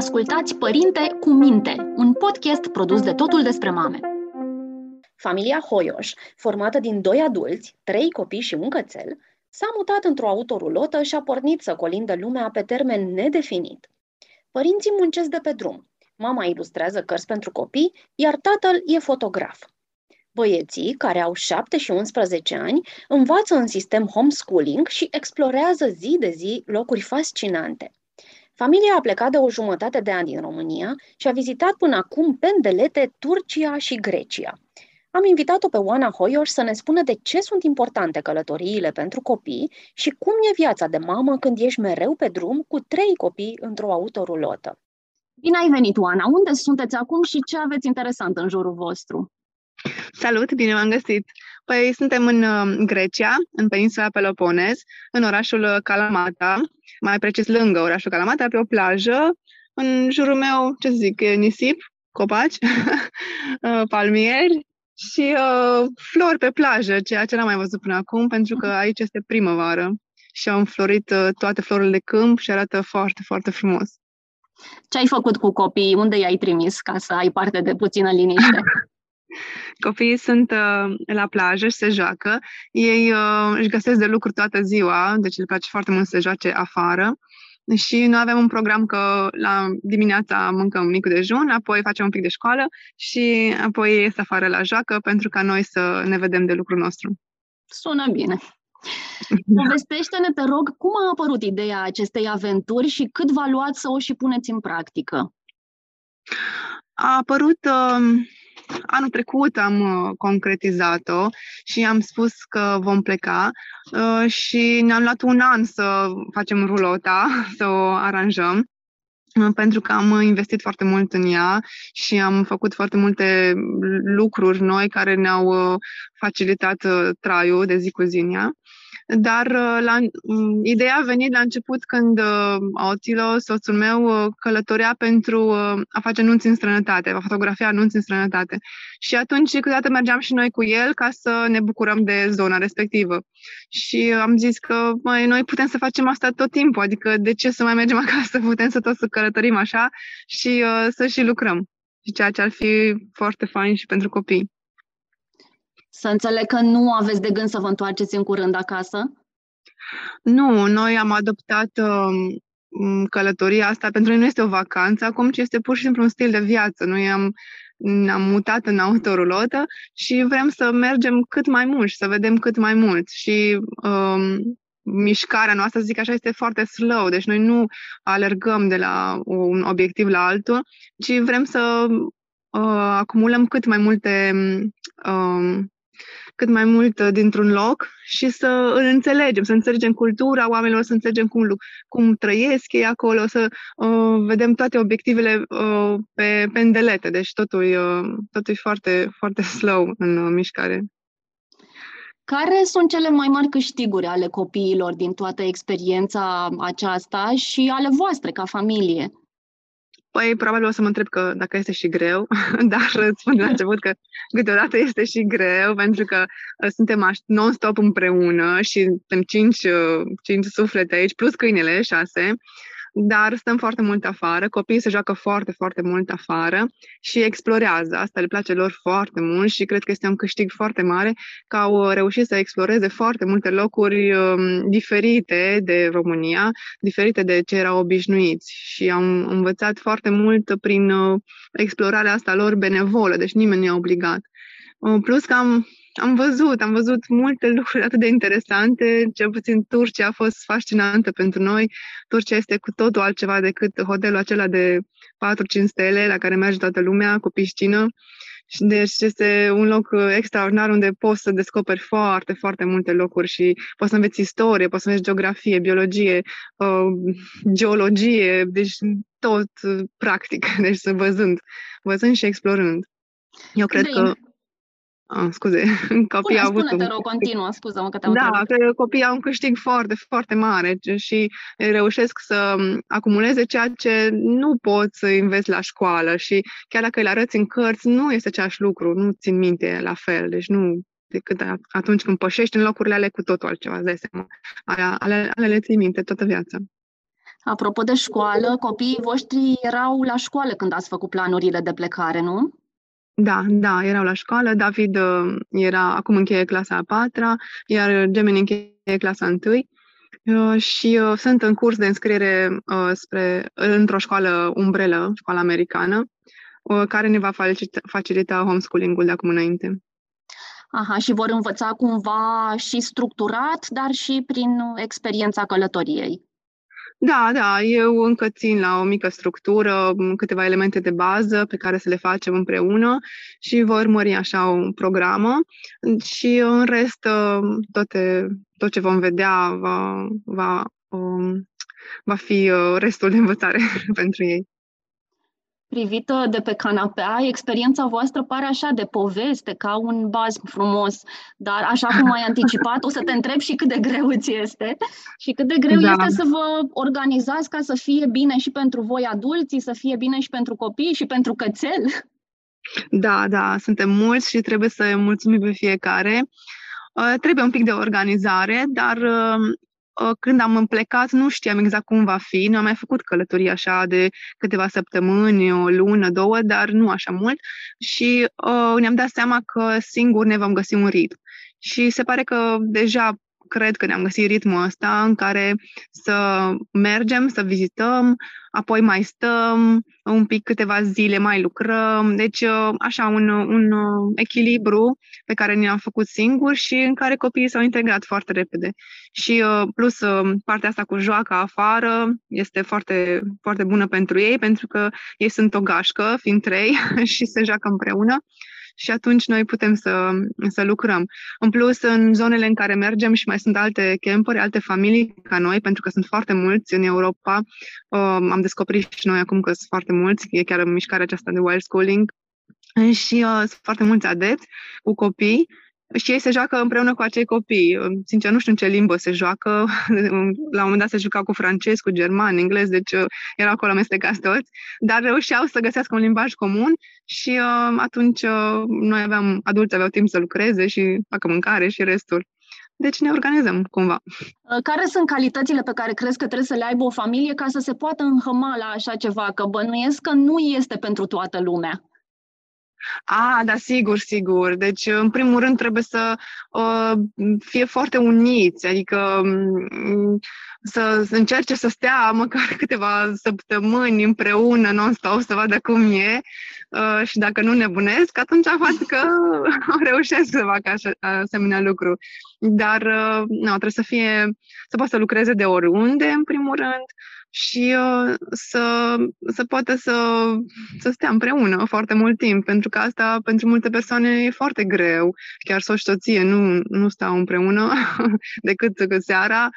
Ascultați Părinte cu Minte, un podcast produs de Totul despre Mame. Familia Hoioș, formată din doi adulți, trei copii și un cățel, s-a mutat într-o autorulotă și a pornit să colindă lumea pe termen nedefinit. Părinții muncesc de pe drum. Mama ilustrează cărți pentru copii, iar tatăl e fotograf. Băieții, care au 7 și 11 ani, învață în sistem homeschooling și explorează zi de zi locuri fascinante. Familia a plecat de o jumătate de ani din România și a vizitat până acum pendelete Turcia și Grecia. Am invitat-o pe Oana Hoioș să ne spună de ce sunt importante călătoriile pentru copii și cum e viața de mamă când ești mereu pe drum cu trei copii într-o autorulotă. Bine ai venit, Oana! Unde sunteți acum și ce aveți interesant în jurul vostru? Salut, bine v-am găsit! Păi suntem în uh, Grecia, în peninsula Peloponez, în orașul uh, Kalamata, mai precis lângă orașul Kalamata, pe o plajă. În jurul meu, ce să zic, e nisip, copaci, uh, palmieri și uh, flori pe plajă, ceea ce n-am mai văzut până acum, pentru că aici este primăvară și au înflorit uh, toate florile de câmp și arată foarte, foarte frumos. Ce ai făcut cu copiii? Unde i-ai trimis ca să ai parte de puțină liniște? Copiii sunt uh, la plajă și se joacă. Ei uh, își găsesc de lucru toată ziua, deci le place foarte mult să se joace afară. Și noi avem un program că la dimineața mâncăm micul dejun, apoi facem un pic de școală și apoi ies afară la joacă pentru ca noi să ne vedem de lucrul nostru. Sună bine. Povestește-ne, te rog, cum a apărut ideea acestei aventuri și cât v-a luat să o și puneți în practică? A apărut uh, Anul trecut am uh, concretizat-o și am spus că vom pleca uh, și ne-am luat un an să facem rulota, să o aranjăm uh, pentru că am investit foarte mult în ea și am făcut foarte multe lucruri noi care ne-au facilitat traiul de zi cu zi în ea. Dar uh, la, mm, ideea a venit la început când uh, Otilo, soțul meu, uh, călătorea pentru a face anunți în străinătate, a fotografia anunți în străinătate. Și atunci câteodată mergeam și noi cu el ca să ne bucurăm de zona respectivă. Și am zis că mai noi putem să facem asta tot timpul, adică de ce să mai mergem acasă, putem să tot să călătorim așa și uh, să și lucrăm. Și ceea ce ar fi foarte fain și pentru copii. Să înțeleg că nu aveți de gând să vă întoarceți în curând acasă? Nu, noi am adoptat uh, călătoria asta. Pentru noi nu este o vacanță acum, ci este pur și simplu un stil de viață. Noi am, ne-am mutat în autorulotă și vrem să mergem cât mai mult și să vedem cât mai mult. Și um, mișcarea noastră, zic așa, este foarte slow, deci noi nu alergăm de la un obiectiv la altul, ci vrem să uh, acumulăm cât mai multe uh, cât mai mult uh, dintr-un loc și să îl înțelegem, să înțelegem cultura oamenilor, să înțelegem cum, cum trăiesc ei acolo, să uh, vedem toate obiectivele uh, pe pendelete, deci totul, uh, totul e foarte, foarte slow în uh, mișcare. Care sunt cele mai mari câștiguri ale copiilor din toată experiența aceasta și ale voastre ca familie? Păi, probabil o să mă întreb că dacă este și greu, dar spun de la început că câteodată este și greu, pentru că uh, suntem non-stop împreună și suntem cinci, uh, cinci suflete aici, plus câinele, șase dar stăm foarte mult afară, copiii se joacă foarte, foarte mult afară și explorează. Asta le place lor foarte mult și cred că este un câștig foarte mare că au reușit să exploreze foarte multe locuri um, diferite de România, diferite de ce erau obișnuiți și am învățat foarte mult prin uh, explorarea asta lor benevolă, deci nimeni nu i-a obligat. Uh, plus că am am văzut, am văzut multe lucruri atât de interesante, cel puțin Turcia a fost fascinantă pentru noi. Turcia este cu totul altceva decât hotelul acela de 4-5 stele la care merge toată lumea cu piscină. Deci este un loc extraordinar unde poți să descoperi foarte, foarte multe locuri și poți să înveți istorie, poți să înveți geografie, biologie, uh, geologie, deci tot practic, deci să văzând, văzând și explorând. Eu cred că Ah, scuze, copiii au avut spune, un... te rog, continuă, scuză-mă că te-am Da, cred că copiii au un câștig foarte, foarte mare și reușesc să acumuleze ceea ce nu poți să înveți la școală și chiar dacă îl arăți în cărți, nu este același lucru, nu țin minte la fel, deci nu decât atunci când pășești în locurile ale cu totul altceva, îți dai seama. Ale, ale, ale le ții minte toată viața. Apropo de școală, copiii voștri erau la școală când ați făcut planurile de plecare, nu? Da, da, erau la școală. David uh, era acum încheie clasa a patra, iar Gemini încheie clasa întâi. Uh, și uh, sunt în curs de înscriere uh, spre, într-o școală umbrelă, școala americană, uh, care ne va facilita, facilita homeschooling-ul de acum înainte. Aha, și vor învăța cumva și structurat, dar și prin experiența călătoriei. Da, da, eu încă țin la o mică structură, câteva elemente de bază pe care să le facem împreună și voi urmări așa o programă. Și în rest toate, tot ce vom vedea va, va, um, va fi uh, restul de învățare pentru ei privită de pe canapea, experiența voastră pare așa de poveste, ca un baz frumos, dar așa cum ai anticipat, o să te întreb și cât de greu îți este și cât de greu da. este să vă organizați ca să fie bine și pentru voi adulții, să fie bine și pentru copii și pentru cățel. Da, da, suntem mulți și trebuie să mulțumim pe fiecare. Uh, trebuie un pic de organizare, dar uh, Ă, când am plecat, nu știam exact cum va fi. Nu am mai făcut călătorii așa de câteva săptămâni, o lună, două, dar nu așa mult. Și uh, ne-am dat seama că singur ne vom găsi un ritm. Și se pare că deja cred că ne-am găsit ritmul ăsta în care să mergem, să vizităm, apoi mai stăm un pic câteva zile, mai lucrăm. Deci, uh, așa, un, un uh, echilibru pe care ne-am făcut singuri și în care copiii s-au integrat foarte repede. Și uh, plus partea asta cu joaca afară este foarte, foarte bună pentru ei, pentru că ei sunt o gașcă, fiind trei, și se joacă împreună și atunci noi putem să, să lucrăm. În plus, în zonele în care mergem și mai sunt alte campuri, alte familii ca noi, pentru că sunt foarte mulți în Europa, uh, am descoperit și noi acum că sunt foarte mulți, e chiar mișcarea aceasta de wild schooling, și uh, sunt foarte mulți adepți cu copii și ei se joacă împreună cu acei copii. Sincer, nu știu în ce limbă se joacă. La un moment dat se juca cu francez, cu german, englez, deci uh, erau acolo amestecați toți, dar reușeau să găsească un limbaj comun și uh, atunci uh, noi aveam, adulți aveau timp să lucreze și facă mâncare și restul. Deci ne organizăm cumva. Uh, care sunt calitățile pe care crezi că trebuie să le aibă o familie ca să se poată înhăma la așa ceva? Că bănuiesc că nu este pentru toată lumea. A, da, sigur, sigur. Deci, în primul rând, trebuie să uh, fie foarte uniți, adică um, să, să încerce să stea măcar câteva săptămâni împreună, non-stop, să vadă cum e uh, și dacă nu nebunesc, atunci văd că reușesc să facă așa, asemenea lucru. Dar, uh, nu, trebuie să fie, să poată să lucreze de oriunde, în primul rând, și uh, să, să poată să, să stea împreună foarte mult timp, pentru că asta pentru multe persoane e foarte greu. Chiar soț soție nu, nu stau împreună decât seara,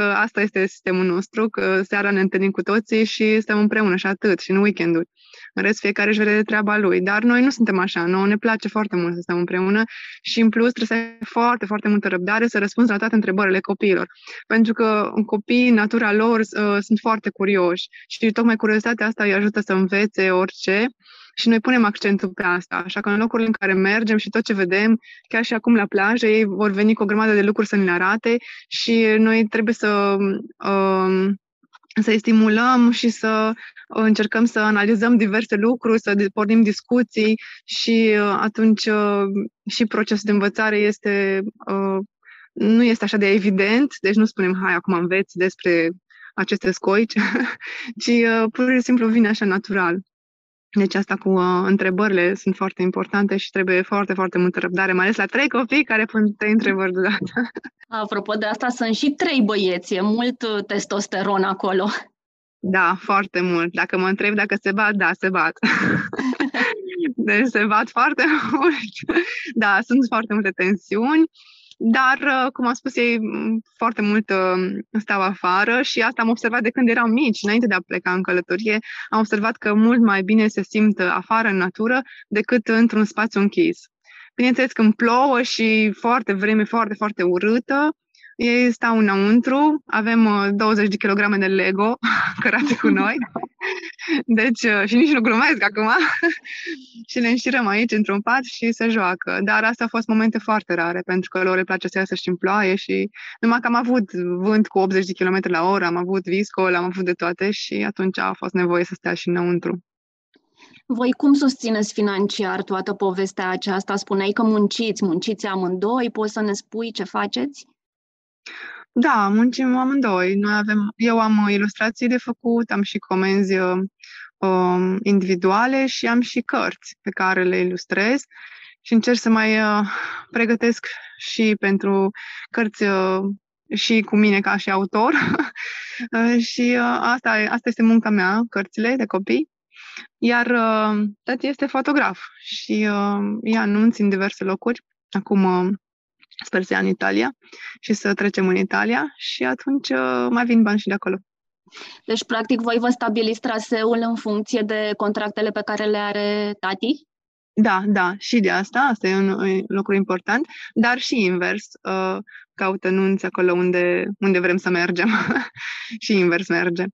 că asta este sistemul nostru, că seara ne întâlnim cu toții și stăm împreună și atât, și în weekenduri. În rest, fiecare își vede de treaba lui. Dar noi nu suntem așa. Noi ne place foarte mult să stăm împreună și, în plus, trebuie să ai foarte, foarte multă răbdare să răspunzi la toate întrebările copiilor. Pentru că copiii, natura lor, uh, sunt foarte curioși și tocmai curiozitatea asta îi ajută să învețe orice și noi punem accentul pe asta. Așa că în locurile în care mergem și tot ce vedem, chiar și acum la plajă, ei vor veni cu o grămadă de lucruri să ne le arate și noi trebuie să uh, să-i stimulăm și să încercăm să analizăm diverse lucruri, să pornim discuții și uh, atunci uh, și procesul de învățare este, uh, nu este așa de evident, deci nu spunem, hai, acum înveți despre aceste scoici, ci pur și simplu vine așa natural. Deci asta cu uh, întrebările sunt foarte importante și trebuie foarte, foarte multă răbdare, mai ales la trei copii care pun trei întrebări deodată. Apropo de asta, sunt și trei băieți, e mult uh, testosteron acolo. Da, foarte mult. Dacă mă întreb dacă se bat, da, se bat. deci se bat foarte mult. Da, sunt foarte multe tensiuni. Dar, uh, cum am spus ei, foarte mult uh, stau afară și asta am observat de când eram mici, înainte de a pleca în călătorie, am observat că mult mai bine se simt afară, în natură, decât într-un spațiu închis. Bineînțeles, când plouă și foarte vreme, foarte, foarte urâtă, ei stau înăuntru, avem 20 uh, de kilograme de Lego cărate cu noi, deci, și nici nu glumesc acum, și le înșirăm aici într-un pat și se joacă. Dar asta au fost momente foarte rare, pentru că lor le place să iasă și în ploaie și numai că am avut vânt cu 80 de km la oră, am avut viscol, am avut de toate și atunci a fost nevoie să stea și înăuntru. Voi cum susțineți financiar toată povestea aceasta? Spuneai că munciți, munciți amândoi, poți să ne spui ce faceți? Da, muncim amândoi. Noi avem, eu am ilustrații de făcut, am și comenzi uh, individuale și am și cărți pe care le ilustrez și încerc să mai uh, pregătesc și pentru cărți uh, și cu mine ca și autor. uh, și uh, asta, asta este munca mea, cărțile de copii. Iar uh, tati este fotograf și uh, ia anunți în diverse locuri. Acum uh, sper să ia în Italia și să trecem în Italia și atunci uh, mai vin bani și de acolo. Deci, practic, voi vă stabiliți traseul în funcție de contractele pe care le are tati? Da, da, și de asta, asta e un, un lucru important, dar și invers, uh, caută nunți acolo unde, unde vrem să mergem și invers merge.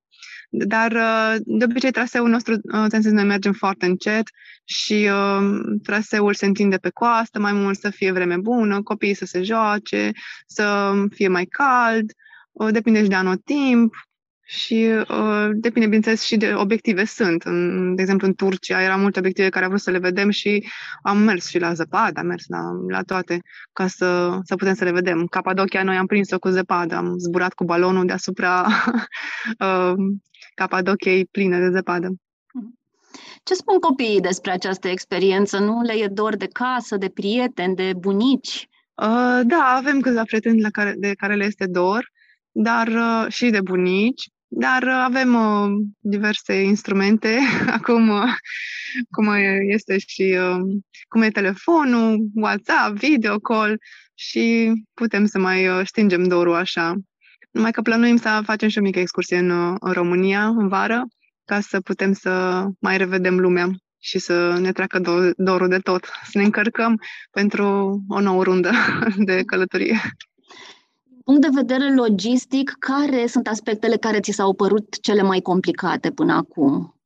Dar uh, de obicei traseul nostru, uh, noi mergem foarte încet și uh, traseul se întinde pe coastă mai mult, să fie vreme bună, copiii să se joace, să fie mai cald, uh, depinde și de anotimp, și uh, depinde, bineînțeles, și de obiective sunt. În, de exemplu, în Turcia erau multe obiective care am vrut să le vedem și am mers și la zăpadă, am mers la, la toate ca să, să putem să le vedem. Capadocia noi am prins-o cu zăpadă, am zburat cu balonul deasupra uh, Capadociei pline de zăpadă. Ce spun copiii despre această experiență? Nu le e dor de casă, de prieteni, de bunici? Uh, da, avem câțiva prieteni la care, de care le este dor, dar uh, și de bunici, dar uh, avem uh, diverse instrumente, acum uh, cum este și uh, cum e telefonul, WhatsApp, video call și putem să mai uh, stingem dorul așa. Numai că plănuim să facem și o mică excursie în, în România, în vară, ca să putem să mai revedem lumea și să ne treacă do- dorul de tot, să ne încărcăm pentru o nouă rundă de călătorie. Punct de vedere logistic, care sunt aspectele care ți s-au părut cele mai complicate până acum?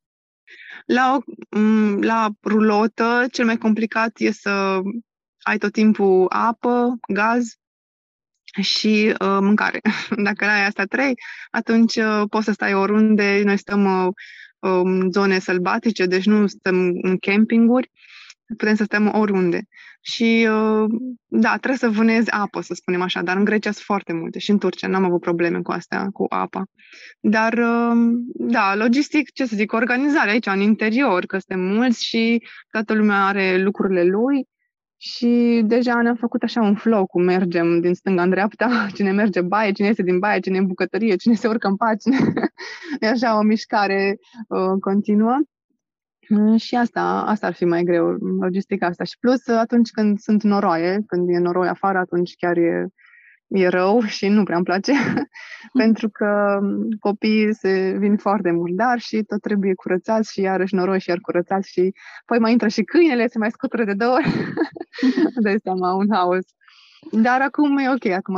La, o, la rulotă, cel mai complicat e să ai tot timpul apă, gaz și uh, mâncare. Dacă ai asta trei, atunci uh, poți să stai oriunde. Noi stăm uh, în zone sălbatice, deci nu stăm în campinguri, putem să stăm oriunde. Și uh, da, trebuie să vânezi apă, să spunem așa, dar în Grecia sunt foarte multe și în Turcia n-am avut probleme cu astea, cu apa. Dar uh, da, logistic, ce să zic, organizare aici, în interior, că suntem mulți și toată lumea are lucrurile lui și deja ne-am făcut așa un flow cum mergem din stânga în dreapta, cine merge baie, cine iese din baie, cine e în bucătărie, cine se urcă în pagine. e așa o mișcare uh, continuă. Și asta, asta ar fi mai greu, logistica asta. Și plus, atunci când sunt noroaie, când e noroi afară, atunci chiar e, e rău și nu prea îmi place, pentru că copiii se vin foarte murdari și tot trebuie curățați și iarăși noroi și iar curățați și păi mai intră și câinele, se mai scutură de două ori. Dai seama, un haos. Dar acum e ok, acum,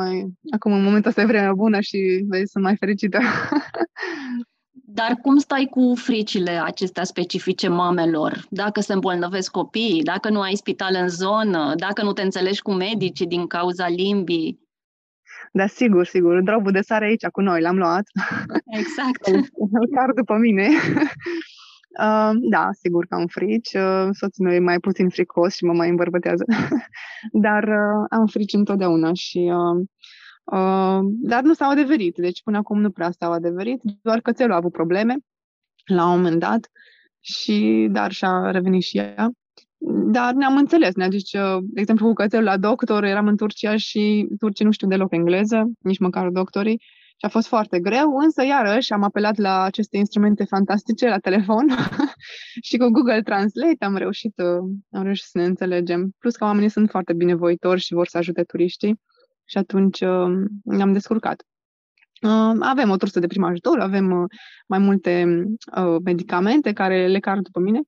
acum în momentul ăsta e vremea bună și vezi, sunt mai fericită. Dar cum stai cu fricile acestea specifice mamelor? Dacă se îmbolnăvesc copiii, dacă nu ai spital în zonă, dacă nu te înțelegi cu medicii din cauza limbii? Da, sigur, sigur. Drobul de sare aici cu noi, l-am luat. Exact. Îl car după mine. Uh, da, sigur că am frici. Uh, soțul meu e mai puțin fricos și mă mai îmbărbătează. Dar uh, am frici întotdeauna și uh, Uh, dar nu s-au adeverit, deci până acum nu prea s-au adeverit, doar că țelul a avut probleme la un moment dat, și, dar și-a revenit și ea. Dar ne-am înțeles, ne-a zis, de exemplu, cu cățelul la doctor, eram în Turcia și turcii nu știu deloc engleză, nici măcar doctorii, și a fost foarte greu, însă iarăși am apelat la aceste instrumente fantastice la telefon și cu Google Translate am reușit, uh, am reușit să ne înțelegem. Plus că oamenii sunt foarte binevoitori și vor să ajute turiștii și atunci uh, ne-am descurcat. Uh, avem o trusă de prim ajutor, avem uh, mai multe medicamente care le car după mine,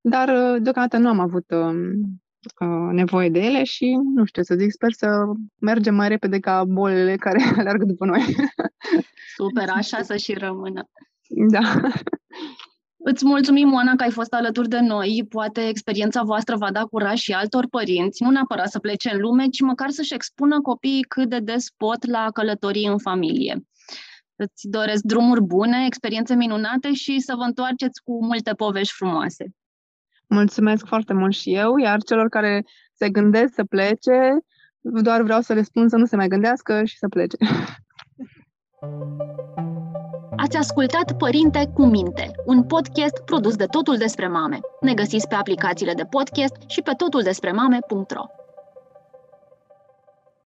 dar deocamdată nu am avut nevoie de ele și, nu știu să zic, sper să mergem mai repede ca bolile care alergă după noi. Super, așa să și rămână. Da. Îți mulțumim, Oana, că ai fost alături de noi. Poate experiența voastră va da curaj și altor părinți, nu neapărat să plece în lume, ci măcar să-și expună copiii cât de des pot la călătorii în familie. Îți doresc drumuri bune, experiențe minunate și să vă întoarceți cu multe povești frumoase. Mulțumesc foarte mult și eu, iar celor care se gândesc să plece, doar vreau să le spun să nu se mai gândească și să plece. Ați ascultat Părinte cu Minte, un podcast produs de Totul despre Mame. Ne găsiți pe aplicațiile de podcast și pe totuldespremame.ro.